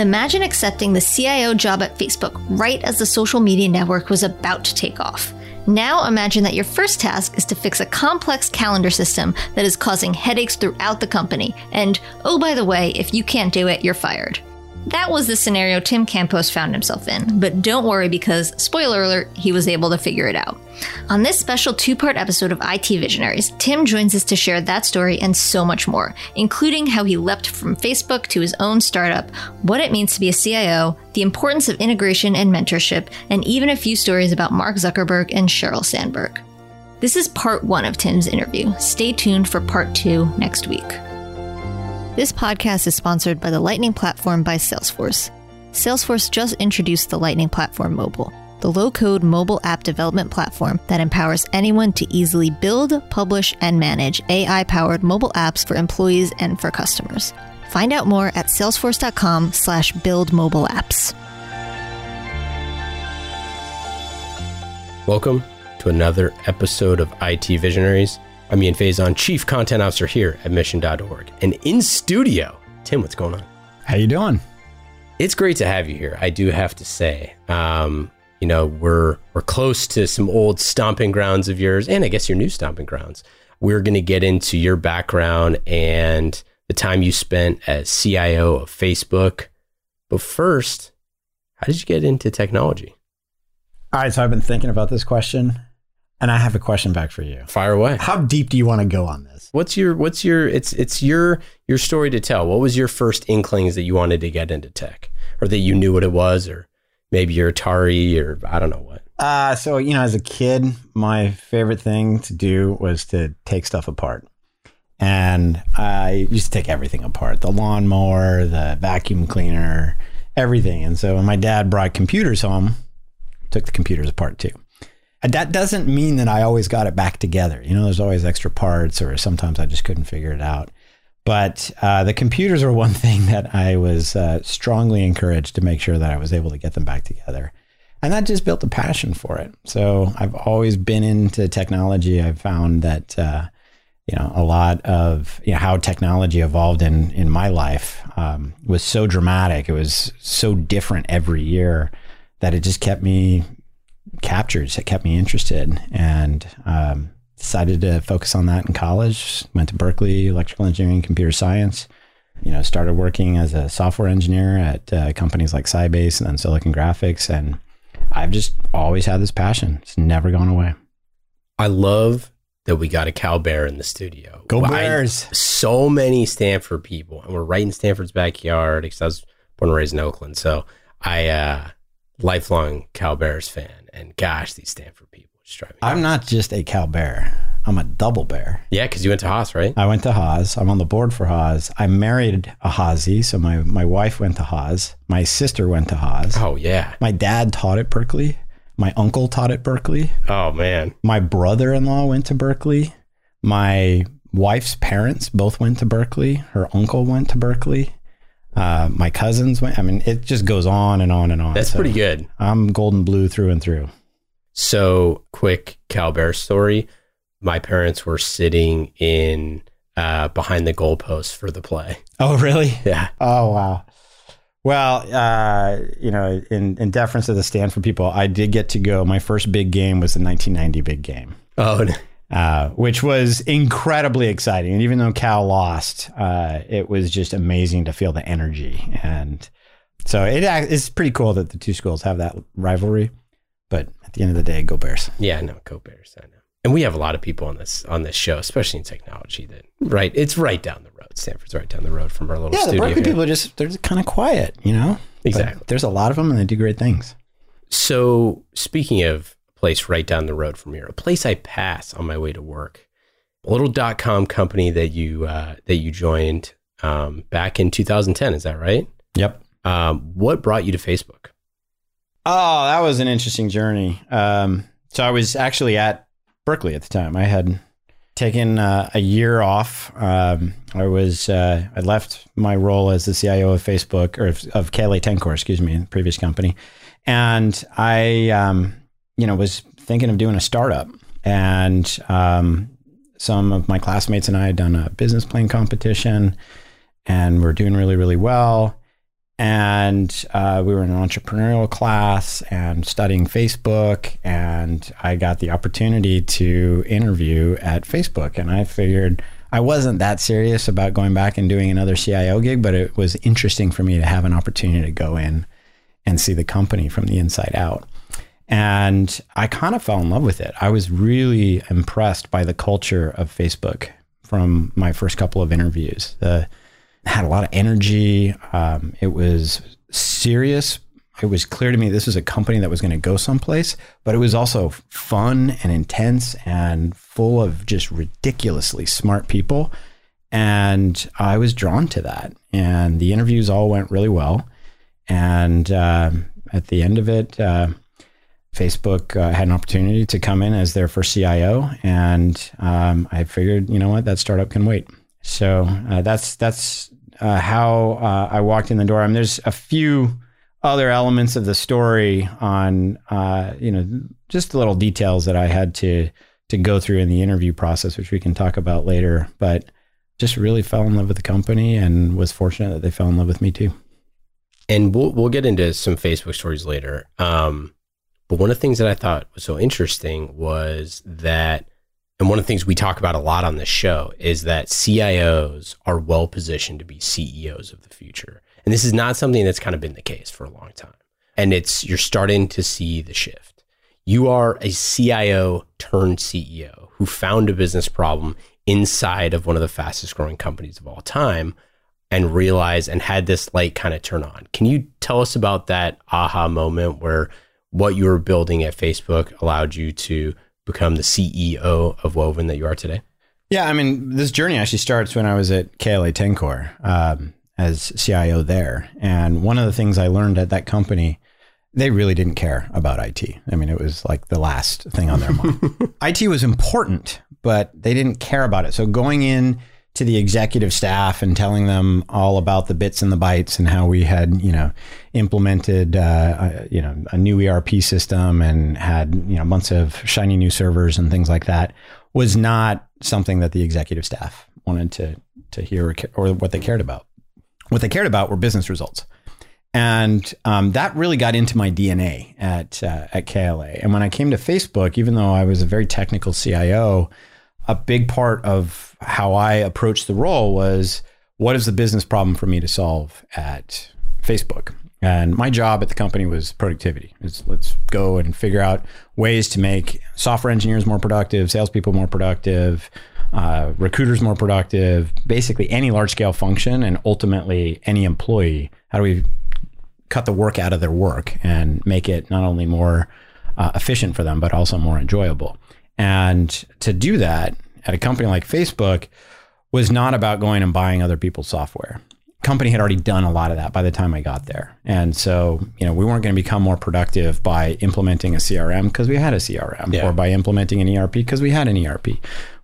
Imagine accepting the CIO job at Facebook right as the social media network was about to take off. Now imagine that your first task is to fix a complex calendar system that is causing headaches throughout the company. And oh, by the way, if you can't do it, you're fired. That was the scenario Tim Campos found himself in, but don't worry because, spoiler alert, he was able to figure it out. On this special two part episode of IT Visionaries, Tim joins us to share that story and so much more, including how he leapt from Facebook to his own startup, what it means to be a CIO, the importance of integration and mentorship, and even a few stories about Mark Zuckerberg and Sheryl Sandberg. This is part one of Tim's interview. Stay tuned for part two next week. This podcast is sponsored by the Lightning Platform by Salesforce. Salesforce just introduced the Lightning Platform Mobile, the low code mobile app development platform that empowers anyone to easily build, publish, and manage AI powered mobile apps for employees and for customers. Find out more at salesforce.com slash build mobile apps. Welcome to another episode of IT Visionaries. I'm Ian Faison, Chief Content Officer here at Mission.org. And in studio, Tim, what's going on? How you doing? It's great to have you here. I do have to say, um, you know, we're we're close to some old stomping grounds of yours, and I guess your new stomping grounds. We're going to get into your background and the time you spent as CIO of Facebook. But first, how did you get into technology? All right, so I've been thinking about this question and I have a question back for you. Fire away. How deep do you want to go on this? What's your what's your it's it's your your story to tell. What was your first inklings that you wanted to get into tech? Or that you knew what it was or maybe your Atari or I don't know what. Uh so you know as a kid, my favorite thing to do was to take stuff apart. And I used to take everything apart. The lawnmower, the vacuum cleaner, everything. And so when my dad brought computers home, took the computers apart too that doesn't mean that I always got it back together. You know, there's always extra parts, or sometimes I just couldn't figure it out. But uh, the computers are one thing that I was uh, strongly encouraged to make sure that I was able to get them back together. And that just built a passion for it. So I've always been into technology. I've found that, uh, you know, a lot of you know, how technology evolved in, in my life um, was so dramatic. It was so different every year that it just kept me captured. It kept me interested and um, decided to focus on that in college. Went to Berkeley, electrical engineering, computer science. You know, started working as a software engineer at uh, companies like Sybase and then Silicon Graphics, and I've just always had this passion. It's never gone away. I love that we got a Cal Bear in the studio. Go Bears! I, so many Stanford people, and we're right in Stanford's backyard. Because I was born and raised in Oakland, so I uh, lifelong Cal Bears fan. And gosh, these Stanford people just drive me. I'm not just a Cal Bear. I'm a double bear. Yeah, because you went to Haas, right? I went to Haas. I'm on the board for Haas. I married a Haasie, so my, my wife went to Haas. My sister went to Haas. Oh, yeah. My dad taught at Berkeley. My uncle taught at Berkeley. Oh, man. My brother in law went to Berkeley. My wife's parents both went to Berkeley. Her uncle went to Berkeley. Uh, my cousins went. I mean, it just goes on and on and on. That's so pretty good. I'm golden blue through and through. So, quick Cal Bear story. My parents were sitting in uh, behind the goalposts for the play. Oh, really? Yeah. Oh, wow. Well, uh, you know, in, in deference to the Stanford people, I did get to go. My first big game was the 1990 big game. Oh, uh, which was incredibly exciting. And even though Cal lost, uh, it was just amazing to feel the energy. And so it, it's pretty cool that the two schools have that rivalry. But at the end of the day, go Bears. Yeah, no, go Bears. I know. And we have a lot of people on this on this show, especially in technology. That right, it's right down the road. Stanford's right down the road from our little yeah, studio. Yeah, the people are just they're just kind of quiet, you know. Exactly. But there's a lot of them, and they do great things. So speaking of place right down the road from here, a place I pass on my way to work. A little dot com company that you uh, that you joined um, back in 2010. Is that right? Yep. Um, what brought you to Facebook? Oh, that was an interesting journey. Um, so I was actually at Berkeley at the time. I had taken uh, a year off. Um, I was uh, I left my role as the CIO of Facebook or of, of KLA-Tencor, excuse me, previous company, and I um, you know, was thinking of doing a startup, and um, some of my classmates and I had done a business plan competition, and we're doing really, really well. and uh, we were in an entrepreneurial class and studying Facebook. And I got the opportunity to interview at Facebook. And I figured I wasn't that serious about going back and doing another CIO gig, but it was interesting for me to have an opportunity to go in and see the company from the inside out. And I kind of fell in love with it. I was really impressed by the culture of Facebook from my first couple of interviews. The had a lot of energy. Um, it was serious. It was clear to me this was a company that was going to go someplace, but it was also fun and intense and full of just ridiculously smart people. And I was drawn to that. And the interviews all went really well. And uh, at the end of it, uh, Facebook uh, had an opportunity to come in as their first CIO, and um, I figured, you know what, that startup can wait. So uh, that's that's uh, how uh, I walked in the door. I mean, there's a few other elements of the story on, uh, you know, just the little details that I had to to go through in the interview process, which we can talk about later. But just really fell in love with the company and was fortunate that they fell in love with me too. And we'll we'll get into some Facebook stories later. Um, but one of the things that I thought was so interesting was that and one of the things we talk about a lot on this show is that CIOs are well positioned to be CEOs of the future. And this is not something that's kind of been the case for a long time. And it's you're starting to see the shift. You are a CIO turned CEO who found a business problem inside of one of the fastest growing companies of all time and realized and had this light kind of turn on. Can you tell us about that aha moment where what you were building at Facebook allowed you to become the CEO of Woven that you are today? Yeah, I mean, this journey actually starts when I was at KLA Tencor um, as CIO there. And one of the things I learned at that company, they really didn't care about IT. I mean, it was like the last thing on their mind. IT was important, but they didn't care about it. So going in to the executive staff and telling them all about the bits and the bytes and how we had, you know, implemented, uh, a, you know, a new ERP system and had, you know, months of shiny new servers and things like that was not something that the executive staff wanted to to hear or, or what they cared about. What they cared about were business results. And um, that really got into my DNA at uh, at KLA. And when I came to Facebook, even though I was a very technical CIO, a big part of how I approached the role was what is the business problem for me to solve at Facebook? And my job at the company was productivity. It's, let's go and figure out ways to make software engineers more productive, salespeople more productive, uh, recruiters more productive, basically any large scale function, and ultimately any employee. How do we cut the work out of their work and make it not only more uh, efficient for them, but also more enjoyable? And to do that at a company like Facebook was not about going and buying other people's software. Company had already done a lot of that by the time I got there. And so, you know, we weren't going to become more productive by implementing a CRM because we had a CRM yeah. or by implementing an ERP because we had an ERP.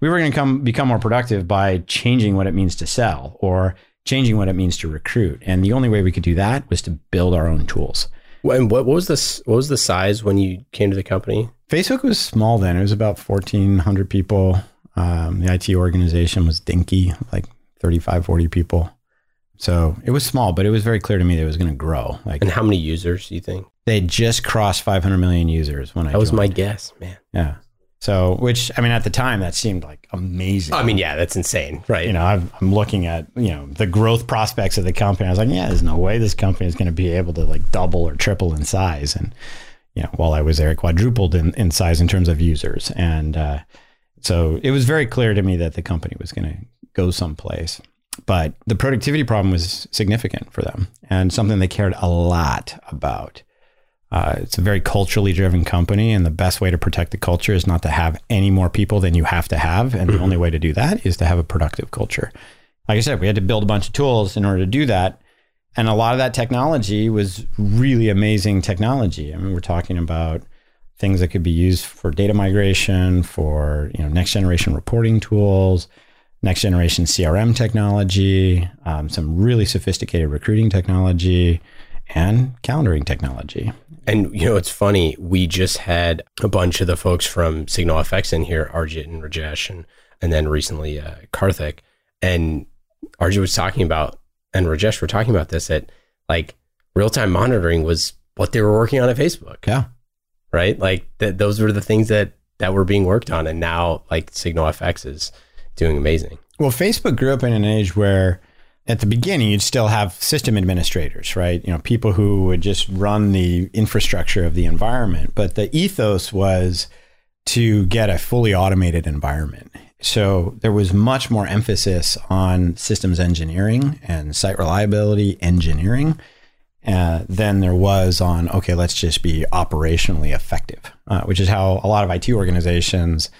We were going to come become more productive by changing what it means to sell or changing what it means to recruit. And the only way we could do that was to build our own tools. And what, what was this? What was the size when you came to the company? Facebook was small then. It was about fourteen hundred people. Um, the IT organization was dinky, like 35, 40 people. So it was small, but it was very clear to me that it was going to grow. Like, and how many users do you think? They just crossed 500 million users when I. That was my guess, man. Yeah. So, which I mean, at the time, that seemed like amazing. I mean, yeah, that's insane, right? You know, i am looking at you know the growth prospects of the company. I was like, yeah, there's no way this company is going to be able to like double or triple in size. And you know, while I was there, it quadrupled in, in size in terms of users. And uh, so it was very clear to me that the company was going to go someplace. But the productivity problem was significant for them and something they cared a lot about. Uh, it's a very culturally driven company, and the best way to protect the culture is not to have any more people than you have to have. And the only way to do that is to have a productive culture. Like I said, we had to build a bunch of tools in order to do that. And a lot of that technology was really amazing technology. I mean, we're talking about things that could be used for data migration, for you know next generation reporting tools, next generation CRM technology, um, some really sophisticated recruiting technology, and calendaring technology. And you know, it's funny. We just had a bunch of the folks from SignalFx in here, Arijit and Rajesh, and and then recently uh, Karthik. And Arijit was talking about, and Rajesh were talking about this. That like real time monitoring was what they were working on at Facebook. Yeah. Right. Like th- those were the things that that were being worked on, and now like SignalFx is doing amazing. Well, Facebook grew up in an age where at the beginning you'd still have system administrators, right? You know, people who would just run the infrastructure of the environment. But the ethos was to get a fully automated environment. So there was much more emphasis on systems engineering and site reliability engineering uh, than there was on, okay, let's just be operationally effective, uh, which is how a lot of IT organizations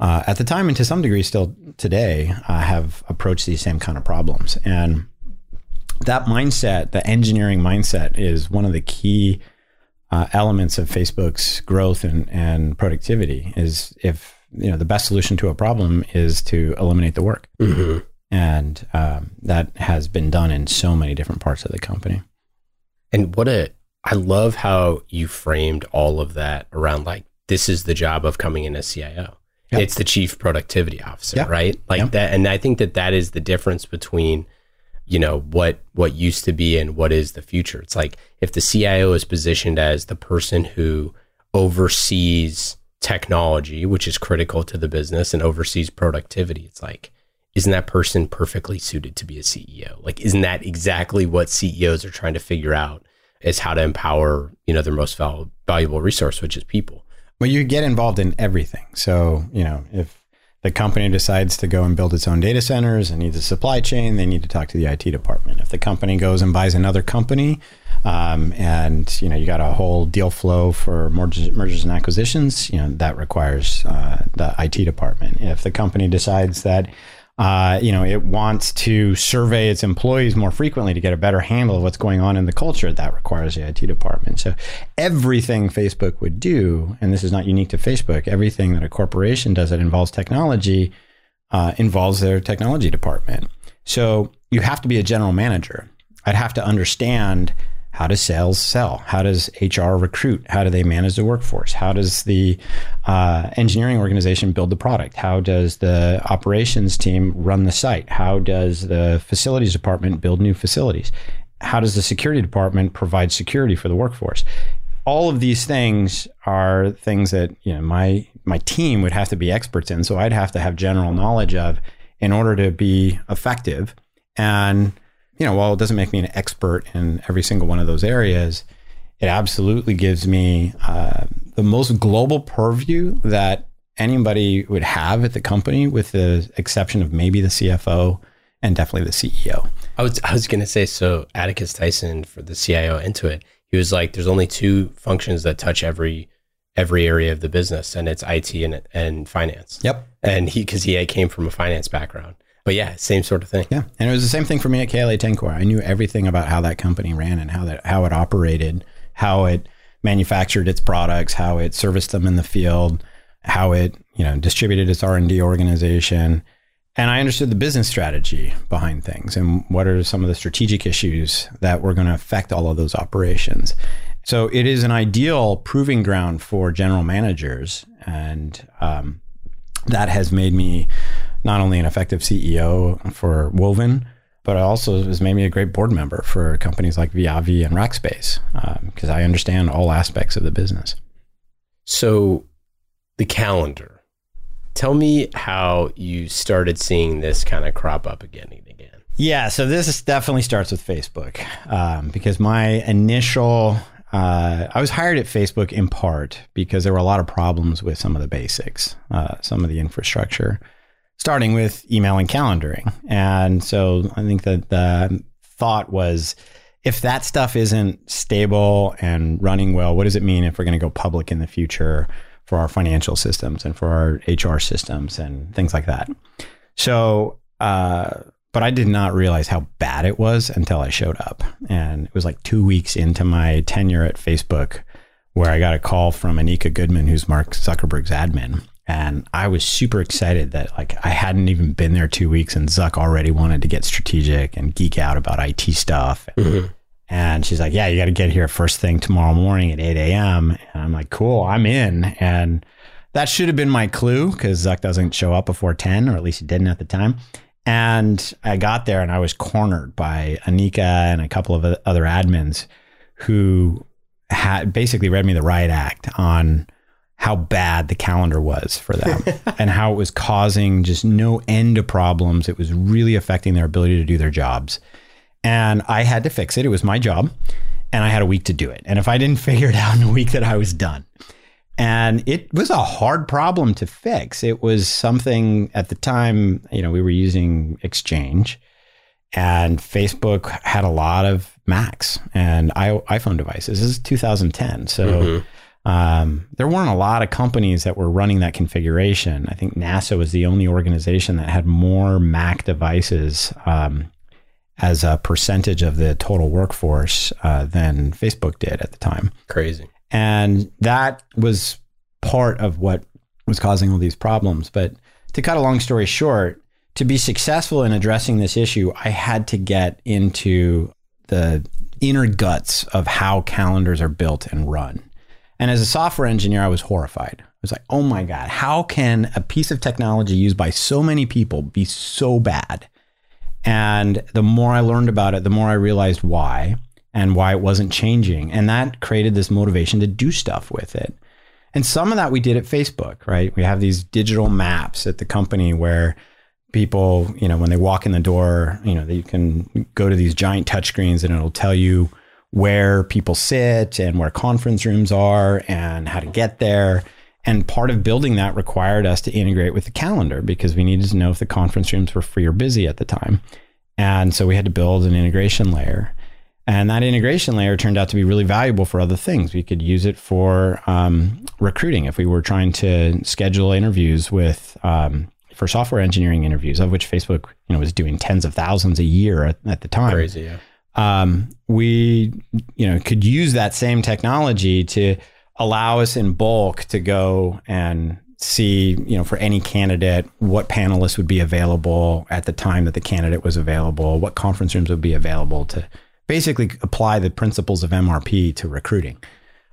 uh, at the time and to some degree still today uh, have approached these same kind of problems. And that mindset, the engineering mindset, is one of the key uh, elements of Facebook's growth and, and productivity. Is if you know the best solution to a problem is to eliminate the work, mm-hmm. and um, that has been done in so many different parts of the company. And what a I love how you framed all of that around like this is the job of coming in as CIO. Yep. It's the chief productivity officer, yep. right? Like yep. that, and I think that that is the difference between, you know, what what used to be and what is the future. It's like if the CIO is positioned as the person who oversees technology, which is critical to the business, and oversees productivity. It's like, isn't that person perfectly suited to be a CEO? Like, isn't that exactly what CEOs are trying to figure out? Is how to empower, you know, their most valuable resource, which is people. Well, you get involved in everything. So, you know, if the company decides to go and build its own data centers and needs a supply chain, they need to talk to the IT department. If the company goes and buys another company, um, and you know you got a whole deal flow for mergers, mergers and acquisitions, you know that requires uh, the IT department. If the company decides that uh, you know, it wants to survey its employees more frequently to get a better handle of what's going on in the culture. That requires the IT department. So everything Facebook would do, and this is not unique to Facebook, everything that a corporation does that involves technology uh, involves their technology department. So you have to be a general manager. I'd have to understand how does sales sell? How does HR recruit? How do they manage the workforce? How does the uh, engineering organization build the product? How does the operations team run the site? How does the facilities department build new facilities? How does the security department provide security for the workforce? All of these things are things that you know my my team would have to be experts in. So I'd have to have general knowledge of in order to be effective. And you know, while it doesn't make me an expert in every single one of those areas, it absolutely gives me uh, the most global purview that anybody would have at the company, with the exception of maybe the CFO and definitely the CEO. I was I was going to say so. Atticus Tysen for the CIO Intuit, he was like, "There's only two functions that touch every every area of the business, and it's IT and and finance." Yep. And he because he came from a finance background, but yeah, same sort of thing. Yeah, and it was the same thing for me at KLA Tencor. I knew everything about how that company ran and how that how it operated, how it manufactured its products, how it serviced them in the field, how it you know distributed its R and D organization, and I understood the business strategy behind things and what are some of the strategic issues that were going to affect all of those operations. So it is an ideal proving ground for general managers, and um, that has made me not only an effective CEO for Woven, but also has made me a great board member for companies like Viavi and Rackspace because um, I understand all aspects of the business. So, the calendar. Tell me how you started seeing this kind of crop up again and again. Yeah, so this definitely starts with Facebook um, because my initial uh, I was hired at Facebook in part because there were a lot of problems with some of the basics, uh, some of the infrastructure starting with email and calendaring. And so I think that the thought was if that stuff isn't stable and running well, what does it mean if we're going to go public in the future for our financial systems and for our HR systems and things like that? So, uh, but I did not realize how bad it was until I showed up. And it was like two weeks into my tenure at Facebook where I got a call from Anika Goodman, who's Mark Zuckerberg's admin and I was super excited that like I hadn't even been there two weeks and Zuck already wanted to get strategic and geek out about IT stuff. Mm-hmm. And she's like, "Yeah, you got to get here first thing tomorrow morning at 8 a.m." And I'm like, "Cool, I'm in." And that should have been my clue because Zuck doesn't show up before 10, or at least he didn't at the time. And I got there and I was cornered by Anika and a couple of other admins who had basically read me the riot act on how bad the calendar was for them and how it was causing just no end of problems. It was really affecting their ability to do their jobs. And I had to fix it. It was my job. And I had a week to do it. And if I didn't figure it out in a week, that I was done. And it was a hard problem to fix. It was something at the time, you know, we were using Exchange and Facebook had a lot of Macs and iPhone devices. This is 2010. So mm-hmm. Um, there weren't a lot of companies that were running that configuration. I think NASA was the only organization that had more Mac devices um, as a percentage of the total workforce uh, than Facebook did at the time. Crazy. And that was part of what was causing all these problems. But to cut a long story short, to be successful in addressing this issue, I had to get into the inner guts of how calendars are built and run. And as a software engineer, I was horrified. I was like, oh my God, how can a piece of technology used by so many people be so bad? And the more I learned about it, the more I realized why and why it wasn't changing. And that created this motivation to do stuff with it. And some of that we did at Facebook, right? We have these digital maps at the company where people, you know, when they walk in the door, you know, you can go to these giant touchscreens and it'll tell you where people sit and where conference rooms are and how to get there. And part of building that required us to integrate with the calendar because we needed to know if the conference rooms were free or busy at the time. And so we had to build an integration layer. And that integration layer turned out to be really valuable for other things. We could use it for um, recruiting if we were trying to schedule interviews with um, for software engineering interviews, of which Facebook you know was doing tens of thousands a year at, at the time. Crazy, yeah um, we you know could use that same technology to allow us in bulk to go and see you know for any candidate what panelists would be available at the time that the candidate was available what conference rooms would be available to basically apply the principles of mrp to recruiting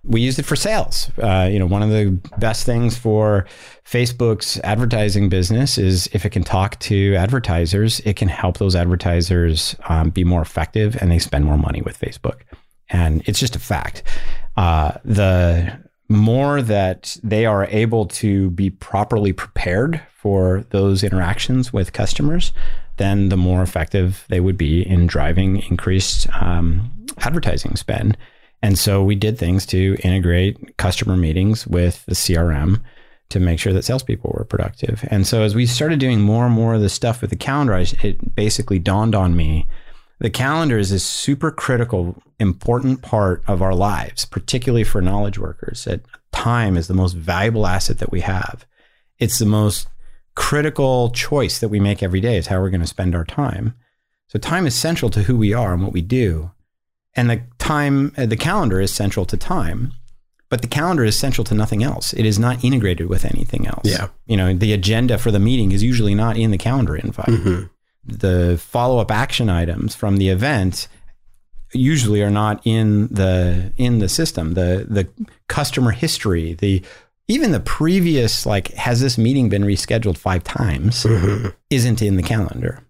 we used it for sales. Uh, you know, one of the best things for Facebook's advertising business is if it can talk to advertisers, it can help those advertisers um, be more effective and they spend more money with Facebook. And it's just a fact. Uh, the more that they are able to be properly prepared for those interactions with customers, then the more effective they would be in driving increased um, advertising spend. And so we did things to integrate customer meetings with the CRM to make sure that salespeople were productive. And so as we started doing more and more of the stuff with the calendar, it basically dawned on me the calendar is a super critical, important part of our lives, particularly for knowledge workers. That time is the most valuable asset that we have. It's the most critical choice that we make every day is how we're going to spend our time. So time is central to who we are and what we do and the time uh, the calendar is central to time but the calendar is central to nothing else. It is not integrated with anything else. Yeah. You know the agenda for the meeting is usually not in the calendar invite. Mm-hmm. the follow-up action items from the event usually are not in the in the system. The the customer history the even the previous like has this meeting been rescheduled five times mm-hmm. isn't in the calendar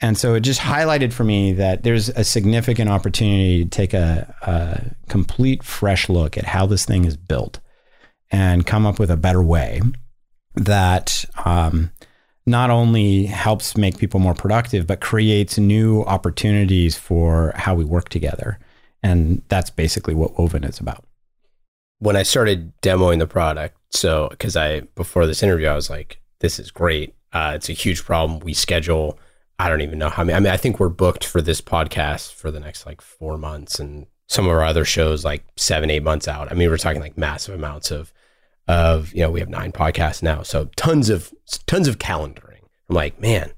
and so it just highlighted for me that there's a significant opportunity to take a, a, complete fresh look at how this thing is built and come up with a better way that um, not only helps make people more productive, but creates new opportunities for how we work together. And that's basically what Woven is about. When I started demoing the product, so because I, before this interview, I was like, this is great. Uh, it's a huge problem. We schedule I don't even know how many. I mean, I think we're booked for this podcast for the next like four months, and some of our other shows like seven, eight months out. I mean, we're talking like massive amounts of, of you know, we have nine podcasts now, so tons of tons of calendaring. I'm like, man,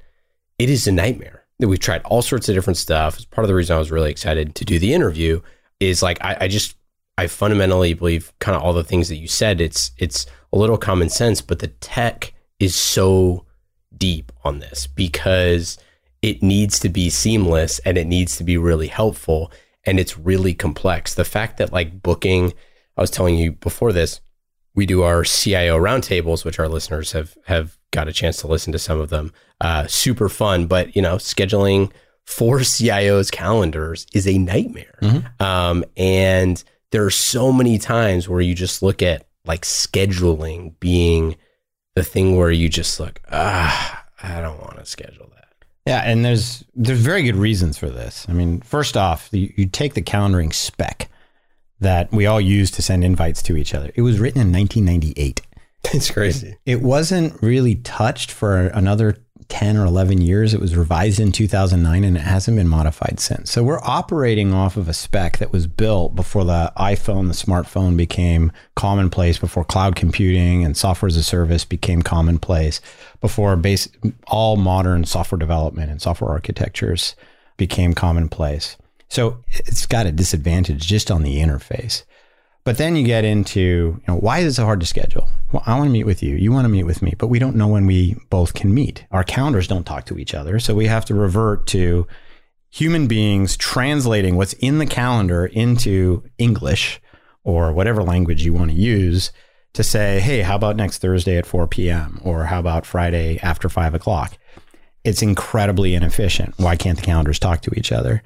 it is a nightmare. That we've tried all sorts of different stuff. It's part of the reason I was really excited to do the interview. Is like I, I just I fundamentally believe kind of all the things that you said. It's it's a little common sense, but the tech is so deep on this because it needs to be seamless and it needs to be really helpful and it's really complex. The fact that like booking, I was telling you before this, we do our CIO roundtables, which our listeners have have got a chance to listen to some of them. Uh, super fun, but you know, scheduling for CIOs calendars is a nightmare. Um, and there are so many times where you just look at like scheduling being the thing where you just look, ah, I don't want to schedule. Yeah, and there's there's very good reasons for this. I mean, first off, you, you take the calendaring spec that we all use to send invites to each other. It was written in 1998. It's crazy. It wasn't really touched for another 10 or 11 years. It was revised in 2009 and it hasn't been modified since. So we're operating off of a spec that was built before the iPhone, the smartphone became commonplace, before cloud computing and software as a service became commonplace, before base, all modern software development and software architectures became commonplace. So it's got a disadvantage just on the interface. But then you get into, you know, why is it so hard to schedule? Well, I want to meet with you. You want to meet with me, but we don't know when we both can meet. Our calendars don't talk to each other. So we have to revert to human beings translating what's in the calendar into English or whatever language you want to use to say, hey, how about next Thursday at 4 p.m. or how about Friday after five o'clock? It's incredibly inefficient. Why can't the calendars talk to each other?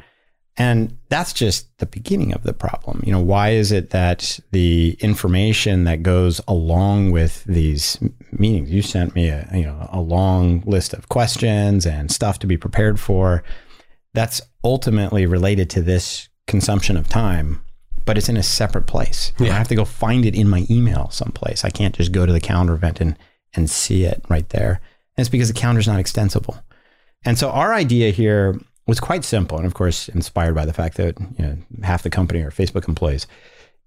And that's just the beginning of the problem. You know, why is it that the information that goes along with these meetings, you sent me a, you know, a long list of questions and stuff to be prepared for. That's ultimately related to this consumption of time, but it's in a separate place. I have to go find it in my email someplace. I can't just go to the calendar event and, and see it right there. And it's because the calendar is not extensible. And so our idea here was quite simple, and of course, inspired by the fact that you know, half the company are Facebook employees.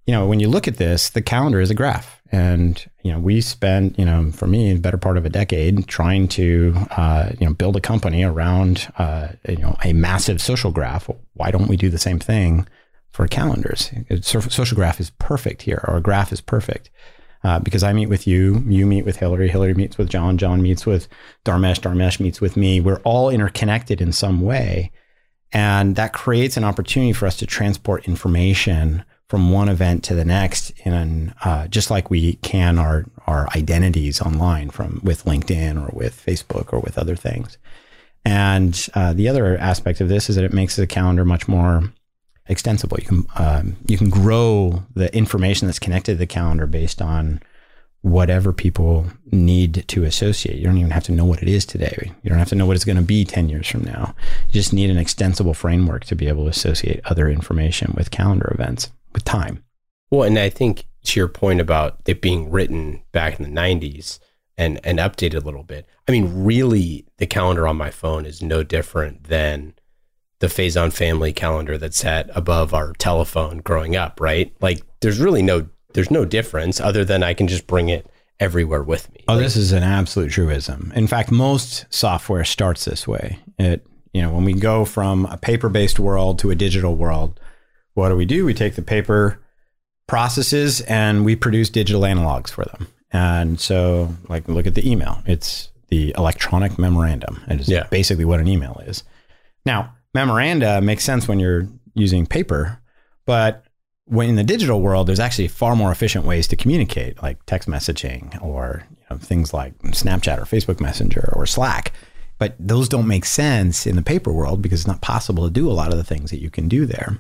You know, when you look at this, the calendar is a graph, and you know, we spent, you know, for me, the better part of a decade trying to, uh, you know, build a company around, uh, you know, a massive social graph. Why don't we do the same thing for calendars? social graph is perfect here, or a graph is perfect. Uh, because I meet with you, you meet with Hillary, Hillary meets with John, John meets with Dharmesh, Dharmesh meets with me. We're all interconnected in some way. And that creates an opportunity for us to transport information from one event to the next in uh, just like we can our our identities online from with LinkedIn or with Facebook or with other things. And uh, the other aspect of this is that it makes the calendar much more extensible. You can um, you can grow the information that's connected to the calendar based on whatever people need to associate. You don't even have to know what it is today. You don't have to know what it's going to be 10 years from now. You just need an extensible framework to be able to associate other information with calendar events with time. Well, and I think to your point about it being written back in the 90s and, and updated a little bit, I mean, really, the calendar on my phone is no different than the Faison family calendar that sat above our telephone growing up, right? Like, there's really no there's no difference other than I can just bring it everywhere with me. Oh, this is an absolute truism. In fact, most software starts this way. It, you know, when we go from a paper-based world to a digital world, what do we do? We take the paper processes and we produce digital analogs for them. And so, like, look at the email. It's the electronic memorandum. It is Yeah. basically what an email is. Now, memoranda makes sense when you're using paper, but when in the digital world, there's actually far more efficient ways to communicate, like text messaging or you know, things like Snapchat or Facebook Messenger or Slack. But those don't make sense in the paper world because it's not possible to do a lot of the things that you can do there.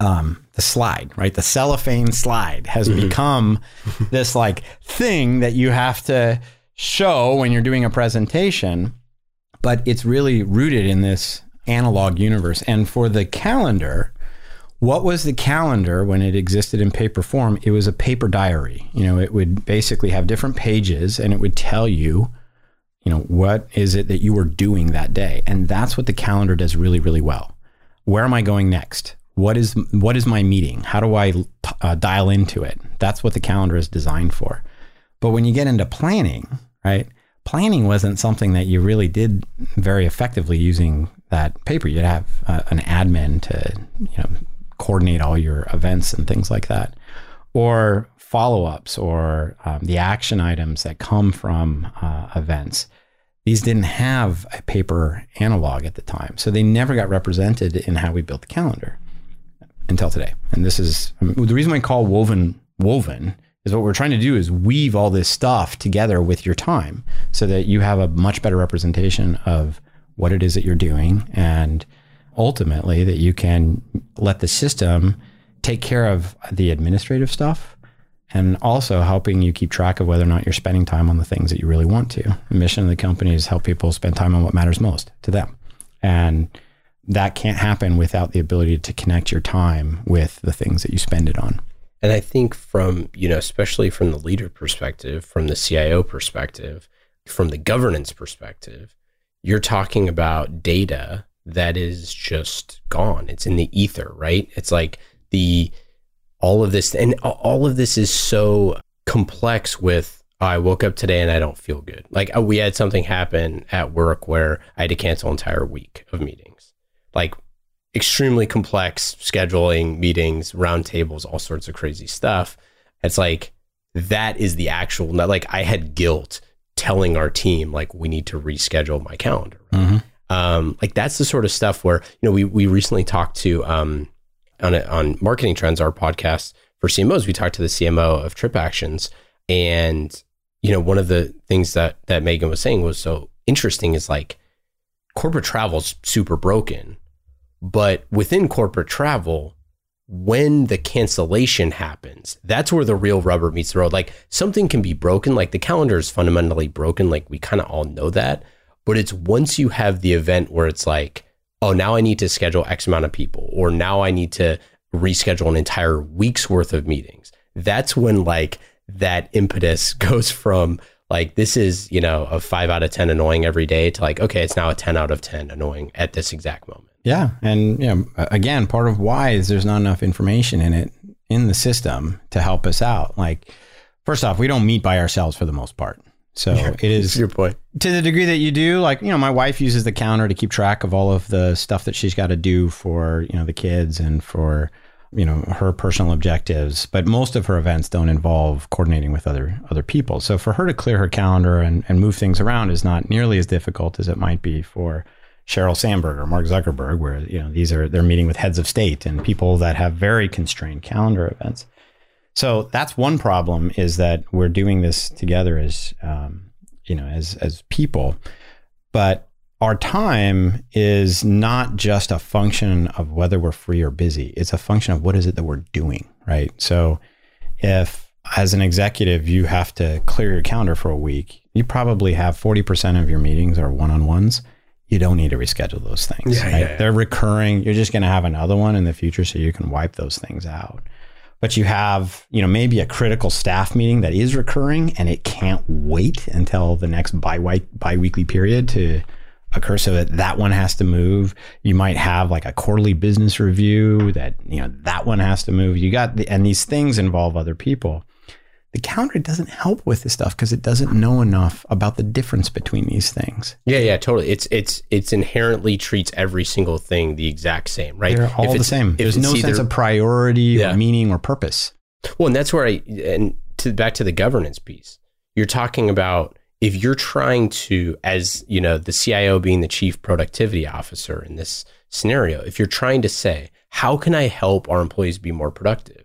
Um, the slide, right? The cellophane slide has become this like thing that you have to show when you're doing a presentation, but it's really rooted in this analog universe. And for the calendar, what was the calendar when it existed in paper form? It was a paper diary. You know, it would basically have different pages and it would tell you, you know, what is it that you were doing that day? And that's what the calendar does really, really well. Where am I going next? What is what is my meeting? How do I uh, dial into it? That's what the calendar is designed for. But when you get into planning, right? Planning wasn't something that you really did very effectively using that paper. You'd have uh, an admin to, you know, coordinate all your events and things like that, or follow ups or um, the action items that come from uh, events. These didn't have a paper analog at the time, so they never got represented in how we built the calendar until today. And this is I mean, the reason we call woven woven is what we're trying to do is weave all this stuff together with your time so that you have a much better representation of what it is that you're doing and ultimately that you can let the system take care of the administrative stuff and also helping you keep track of whether or not you're spending time on the things that you really want to. The mission of the company is help people spend time on what matters most to them. And that can't happen without the ability to connect your time with the things that you spend it on. And I think from, you know, especially from the leader perspective, from the CIO perspective, from the governance perspective, you're talking about data that is just gone. It's in the ether, right? It's like the all of this and all of this is so complex with oh, I woke up today and I don't feel good. Like uh, we had something happen at work where I had to cancel an entire week of meetings. Like extremely complex scheduling meetings, roundtables, all sorts of crazy stuff. It's like that is the actual like I had guilt telling our team like we need to reschedule my calendar. Mm-hmm. Um, like that's the sort of stuff where you know we we recently talked to um, on a, on marketing trends our podcast for CMOs we talked to the CMO of TripActions and you know one of the things that that Megan was saying was so interesting is like corporate travel is super broken but within corporate travel, when the cancellation happens, that's where the real rubber meets the road. Like something can be broken, like the calendar is fundamentally broken, like we kind of all know that. But it's once you have the event where it's like, oh, now I need to schedule X amount of people, or now I need to reschedule an entire week's worth of meetings. That's when like that impetus goes from like this is, you know, a five out of 10 annoying every day to like, okay, it's now a 10 out of 10 annoying at this exact moment. Yeah, and you know, again, part of why is there's not enough information in it in the system to help us out. Like, first off, we don't meet by ourselves for the most part. So yeah, it is your point. To the degree that you do, like, you know, my wife uses the counter to keep track of all of the stuff that she's got to do for, you know, the kids and for, you know, her personal objectives. But most of her events don't involve coordinating with other other people. So for her to clear her calendar and, and move things around is not nearly as difficult as it might be for Sheryl Sandberg or Mark Zuckerberg, where you know these are they're meeting with heads of state and people that have very constrained calendar events. So that's one problem is that we're doing this together as um, you know as as people, but our time is not just a function of whether we're free or busy. It's a function of what is it that we're doing, right? So if as an executive you have to clear your calendar for a week, you probably have 40% of your meetings are one-on-ones you don't need to reschedule those things. Yeah, right? yeah, yeah. They're recurring. You're just going to have another one in the future so you can wipe those things out. But you have, you know, maybe a critical staff meeting that is recurring and it can't wait until the next bi bi-weekly period to occur so that that one has to move. You might have like a quarterly business review that, you know, that one has to move. You got the, and these things involve other people the calendar doesn't help with this stuff because it doesn't know enough about the difference between these things. Yeah, yeah, totally. It's it's it's inherently treats every single thing the exact same, right? They're all the same. There's no either, sense of priority yeah. or meaning or purpose. Well, and that's where I and to back to the governance piece. You're talking about if you're trying to, as you know, the CIO being the chief productivity officer in this scenario, if you're trying to say, how can I help our employees be more productive?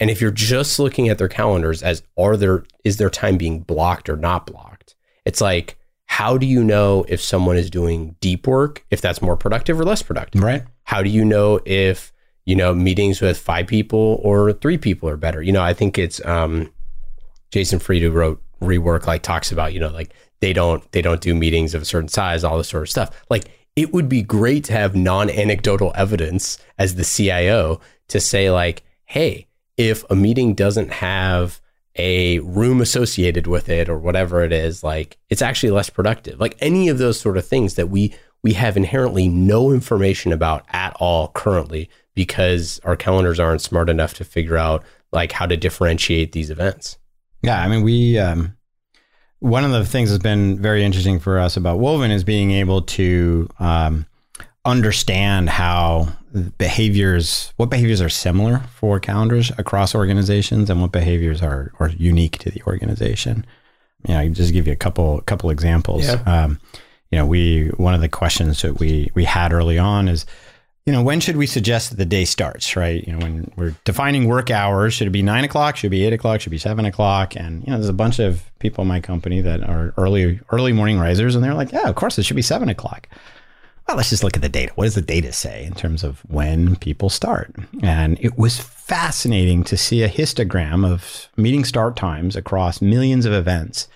And if you're just looking at their calendars as are there is their time being blocked or not blocked? It's like how do you know if someone is doing deep work if that's more productive or less productive? Right. How do you know if you know meetings with five people or three people are better? You know, I think it's um, Jason Fried who wrote rework like talks about you know like they don't they don't do meetings of a certain size all this sort of stuff like it would be great to have non-anecdotal evidence as the CIO to say like hey if a meeting doesn't have a room associated with it or whatever it is like it's actually less productive. Like any of those sort of things that we we have inherently no information about at all currently because our calendars aren't smart enough to figure out like how to differentiate these events. Yeah i mean we um one of the things that's been very interesting for us about woven is being able to um, understand how behaviors, what behaviors are similar for calendars across organizations, and what behaviors are are unique to the organization. You know, I just give you a couple couple examples. Yeah. Um, you know, we one of the questions that we we had early on is, you know, when should we suggest that the day starts? Right. You know, when we're defining work hours, should it be nine o'clock? Should it be eight o'clock? Should it be seven o'clock? And you know, there's a bunch of people in my company that are early early morning risers, and they're like, yeah, of course, it should be seven o'clock. Well, let's just look at the data. What does the data say in terms of when people start? And it was fascinating to see a histogram of meeting start times across millions of events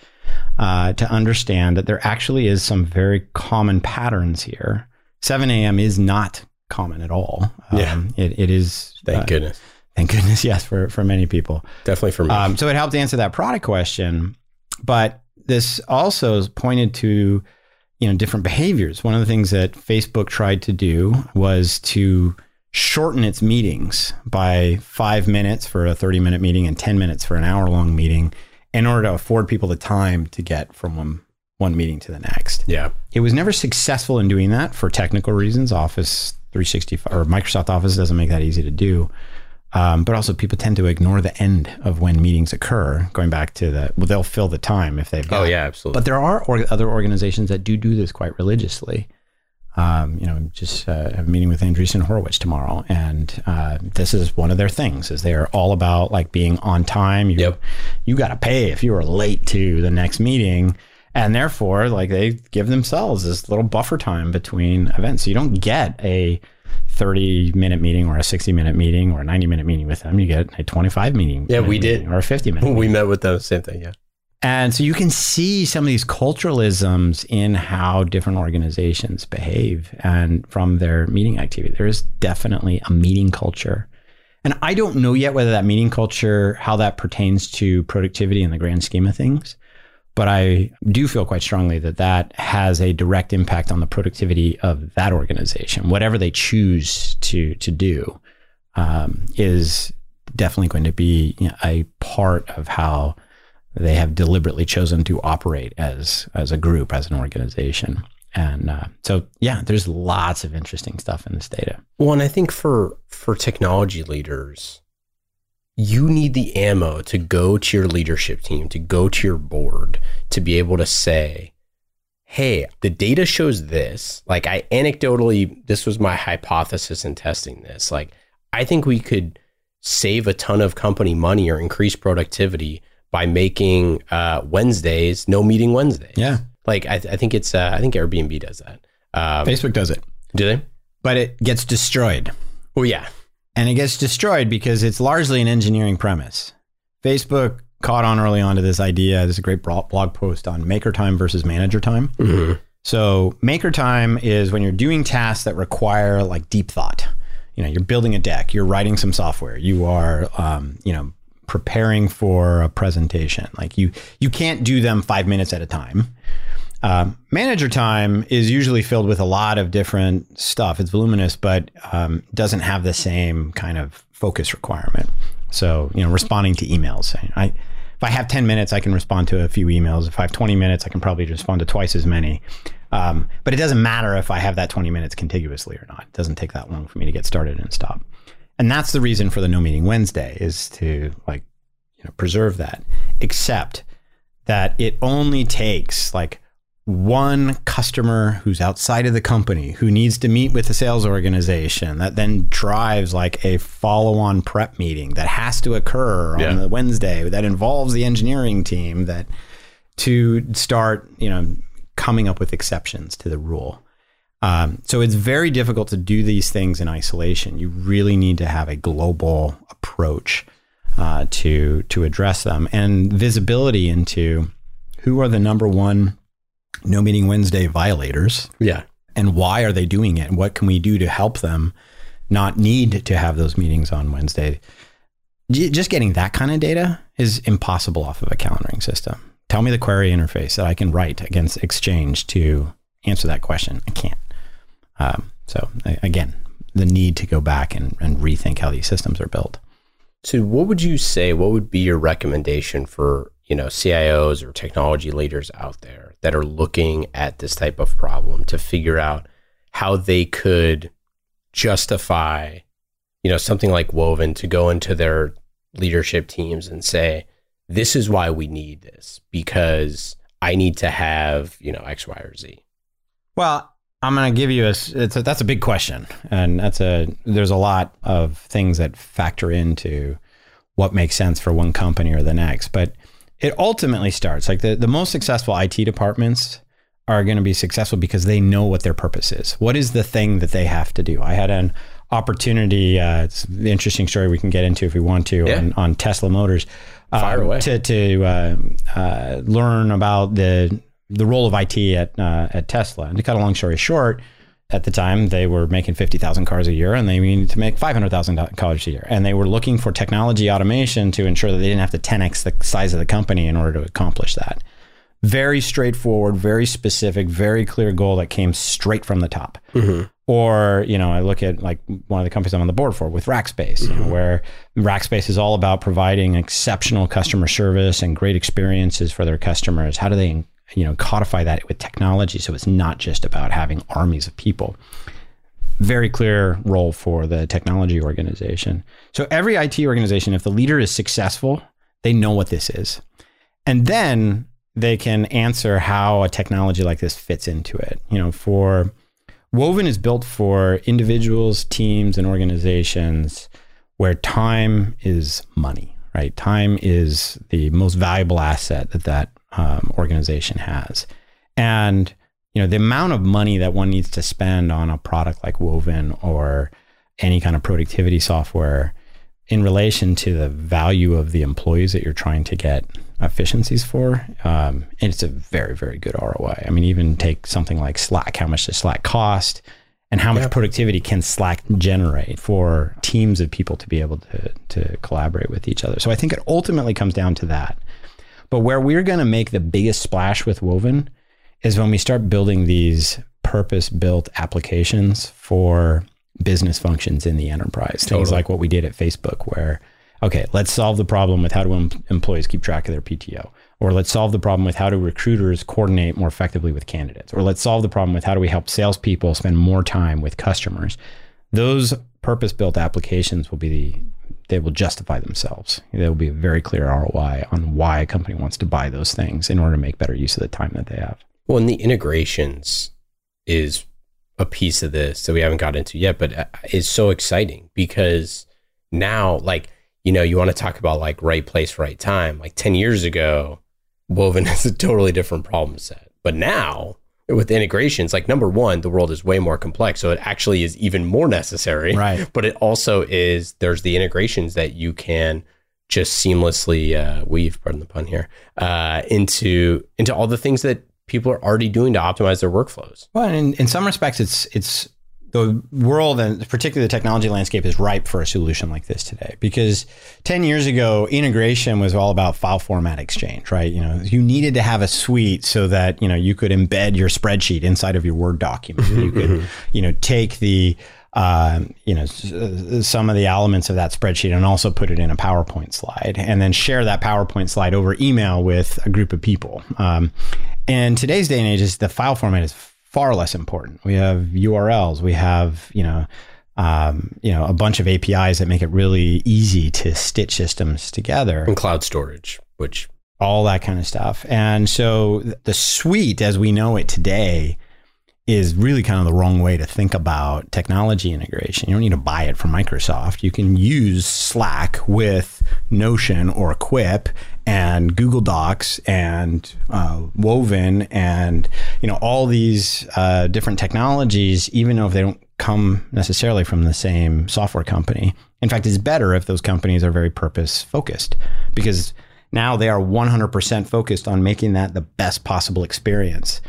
uh, to understand that there actually is some very common patterns here. 7 a.m. is not common at all. Yeah. Um, it, it is. Thank uh, goodness. Thank goodness, yes, for, for many people. Definitely for me. Um, so it helped answer that product question, but this also pointed to you know different behaviors. One of the things that Facebook tried to do was to shorten its meetings by five minutes for a 30 minute meeting and 10 minutes for an hour long meeting in order to afford people the time to get from one, one meeting to the next. yeah. It was never successful in doing that for technical reasons. Office 365 or Microsoft Office doesn't make that easy to do. Um, but also, people tend to ignore the end of when meetings occur. Going back to the, well, they'll fill the time if they've. Oh yeah, absolutely. But there are or- other organizations that do do this quite religiously. Um, you know, just uh, have a meeting with Andreessen Horowitz tomorrow, and uh, this is one of their things. Is they're all about like being on time. You, Yep. you got to pay if you are late to the next meeting, and therefore, like they give themselves this little buffer time between events. So you don't get a 30 minute meeting or a 60 minute meeting or a 90 minute meeting with them. You get a 25 meeting. Yeah, we did. or a 50 minute. we met with them. Same thing. Yeah. And so you can see some of these culturalisms in how different organizations behave and from their meeting activity. There is definitely a meeting culture. And I don't know yet whether that meeting culture, how that pertains to productivity in the grand scheme of things. But I do feel quite strongly that that has a direct impact on the productivity of that organization. Whatever they choose to to do um, is definitely going to be you know, a part of how they have deliberately chosen to operate as as a group, as an organization. And uh, so, yeah, there's lots of interesting stuff in this data. Well, and I think for for technology leaders, you need the ammo to go to your leadership team, to go to your board, to be able to say, "Hey, the data shows this." Like I anecdotally, this was my hypothesis in testing this. Like I think we could save a ton of company money or increase productivity by making uh, Wednesdays no meeting Wednesdays. Yeah, Like I, I think it's uh, I think Airbnb does that. Um, Facebook does it, do they? but it gets destroyed. Well, yeah. And it gets destroyed because it's largely an engineering premise. Facebook caught on early on to this idea. There's a great blog post on maker time versus manager time. hmm So maker time is when you're doing tasks that require like deep thought. You know, you're building a deck, you're writing some software, you are, um, you know, preparing for a presentation. Like you, you can't do them five minutes at a time. Um, manager time is usually filled with a lot of different stuff. It's voluminous, but um, doesn't have the same kind of focus requirement. So, you know, responding to emails. I, if I have 10 minutes, I can respond to a few emails. If I have 20 minutes, I can probably respond to twice as many. Um, but it doesn't matter if I have that 20 minutes contiguously or not. It doesn't take that long for me to get started and stop. And that's the reason for the no meeting Wednesday is to like, you know, preserve that. Except that it only takes like one customer who's outside of the company who needs to meet with the sales organization that then drives like a follow-on prep meeting that has to occur on Yeah. the Wednesday that involves the engineering team that to start, you know, coming up with exceptions to the rule. Um, so it's very difficult to do these things in isolation. You really need to have a global approach uh, to to address them and visibility into who are the number one no meeting Wednesday violators Yeah. and why are they doing it and what can we do to help them not need to have those meetings on Wednesday. Just getting that kind of data is impossible off of a calendaring system. Tell me the query interface that I can write against Exchange to answer that question. I can't. Um, so again, the need to go back and, and rethink how these systems are built. So, what would you say? What would be your recommendation for you know CIOs or technology leaders out there that are looking at this type of problem to figure out how they could justify, you know, something like Woven to go into their leadership teams and say, "This is why we need this because I need to have you know X, Y, or Z." Well, I'm going to give you a, a that's a big question, and that's a there's a lot of things that factor into what makes sense for one company or the next, but it ultimately starts like the the most successful IT departments are going to be successful because they know what their purpose is. What is the thing that they have to do? I had an opportunity. Uh, it's an interesting story we can get into if we want to Yeah. on, on Tesla Motors. Fire um, away. to to uh, uh, learn about the the role of IT at uh, at Tesla. And to cut a long story short, at the time they were making fifty thousand cars a year, and they needed to make five hundred thousand cars a year, and they were looking for technology automation to ensure that they didn't have to ten x the size of the company in order to accomplish that. Very straightforward, very specific, very clear goal that came straight from the top. Mm-hmm. Or, you know, I look at like one of the companies I'm on the board for with Rackspace, you know, mm-hmm. where Rackspace is all about providing exceptional customer service and great experiences for their customers. How do they, you know, codify that with technology so it's not just about having armies of people? Very clear role for the technology organization. So every IT organization, if the leader is successful, they know what this is. And then they can answer how a technology like this fits into it. You know, for Woven is built for individuals, teams, and organizations where time is money, right? Time is the most valuable asset that that um, organization has. And, you know, the amount of money that one needs to spend on a product like Woven or any kind of productivity software in relation to the value of the employees that you're trying to get efficiencies for, um, it's a very, very good ROI. I mean, even take something like Slack. How much does Slack cost? And how much Yeah. productivity can Slack generate for teams of people to be able to, to collaborate with each other? So I think it ultimately comes down to that. But where we're going to make the biggest splash with Woven is when we start building these purpose built applications for business functions in the enterprise. Things like what we did at Facebook, where, okay, let's solve the problem with how do em- employees keep track of their PTO? Or let's solve the problem with how do recruiters coordinate more effectively with candidates? Or let's solve the problem with how do we help salespeople spend more time with customers? Those purpose built applications will be the they will justify themselves. There will be a very clear ROI on why a company wants to buy those things in order to make better use of the time that they have. Well, and the integrations is a piece of this that we haven't got into yet, but uh, is so exciting because now, like, you know, you want to talk about like right place, right time. Like 10 years ago, Woven is a totally different problem set. But now, with integrations, like, number one, the world is way more complex. So it actually is even more necessary. Right. But it also is, there's the integrations that you can just seamlessly uh, weave, pardon the pun here, uh, into into all the things that people are already doing to optimize their workflows. Well, in, in some respects, it's it's the world and particularly the technology landscape is ripe for a solution like this today. Because ten years ago, integration was all about file format exchange, right? You know, you needed to have a suite so that you know you could embed your spreadsheet inside of your Word document. You could, you know, take the um, you know, s- uh, some of the elements of that spreadsheet and also put it in a PowerPoint slide and then share that PowerPoint slide over email with a group of people. Um, and today's day and age is the file format is far less important. We have URLs, we have, you know, um, you know, a bunch of APIs that make it really easy to stitch systems together And cloud storage, which all that kind of stuff. And so the suite as we know it today is really kind of the wrong way to think about technology integration. You don't need to buy it from Microsoft. You can use Slack with Notion or Quip and Google Docs and uh, Woven and you know all these uh, different technologies, even though if they don't come necessarily from the same software company. In fact, it's better if those companies are very purpose focused because now they are 100% focused on making that the best possible experience.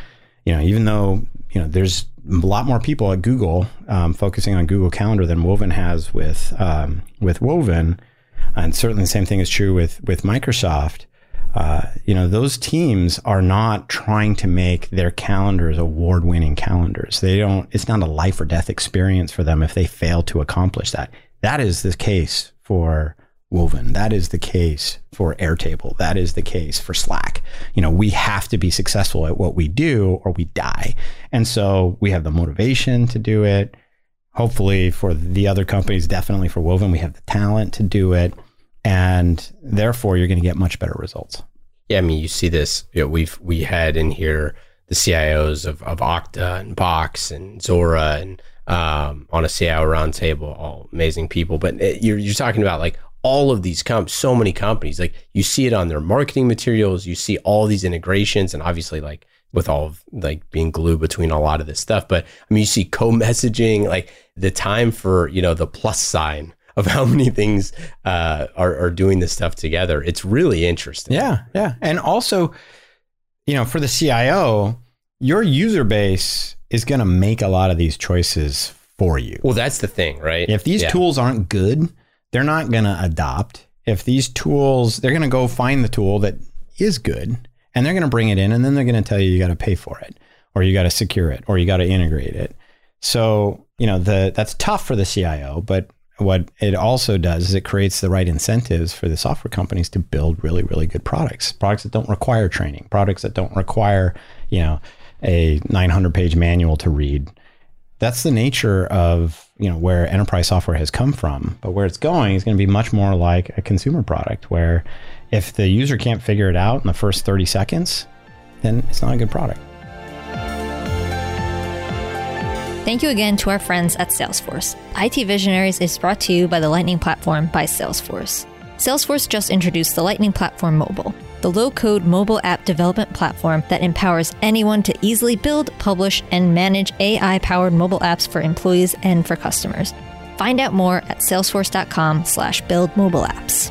You know, even though you know there's a lot more people at Google um, focusing on Google Calendar than Woven has with um, with Woven, and certainly the same thing is true with with Microsoft. Uh, you know, those teams are not trying to make their calendars award-winning calendars. They don't. It's not a life or death experience for them if they fail to accomplish that. That is the case for Woven. That is the case for Airtable. That is the case for Slack. You know, we have to be successful at what we do or we die. And so we have the motivation to do it. Hopefully, for the other companies, definitely for Woven, we have the talent to do it. And therefore, you're going to get much better results. Yeah, I mean, you see this. You know, we've we had in here the CIOs of, of Okta and Box and Zuora and um, on a CIO roundtable, all amazing people. But it, you're you're talking about like all of these comp, so many companies. Like you see it on their marketing materials. You see all these integrations, and obviously, like with all of like being glue between a lot of this stuff. But I mean, you see co-messaging, like the time for, you know, the plus sign of how many things uh, are, are doing this stuff together. It's really interesting. Yeah. Yeah. And also, you know, for the CIO, your user base is going to make a lot of these choices for you. Well, that's the thing, right? If these Yeah. tools aren't good, they're not going to adopt. If these tools, they're going to go find the tool that is good and they're going to bring it in and then they're going to tell you you got to pay for it or you got to secure it or you got to integrate it. So, you know, the that's tough for the CIO, but what it also does is it creates the right incentives for the software companies to build really really good products. Products that don't require training, products that don't require, you know, a 900 page manual to read that's the nature of you know where enterprise software has come from but where it's going is going to be much more like a consumer product where if the user can't figure it out in the first 30 seconds then it's not a good product Thank you again to our friends at Salesforce. IT Visionaries is brought to you by the Lightning Platform by Salesforce. Salesforce just introduced the Lightning Platform Mobile, the low code mobile app development platform that empowers anyone to easily build, publish, and manage AI powered mobile apps for employees and for customers. Find out more at salesforce.com slash build mobile apps.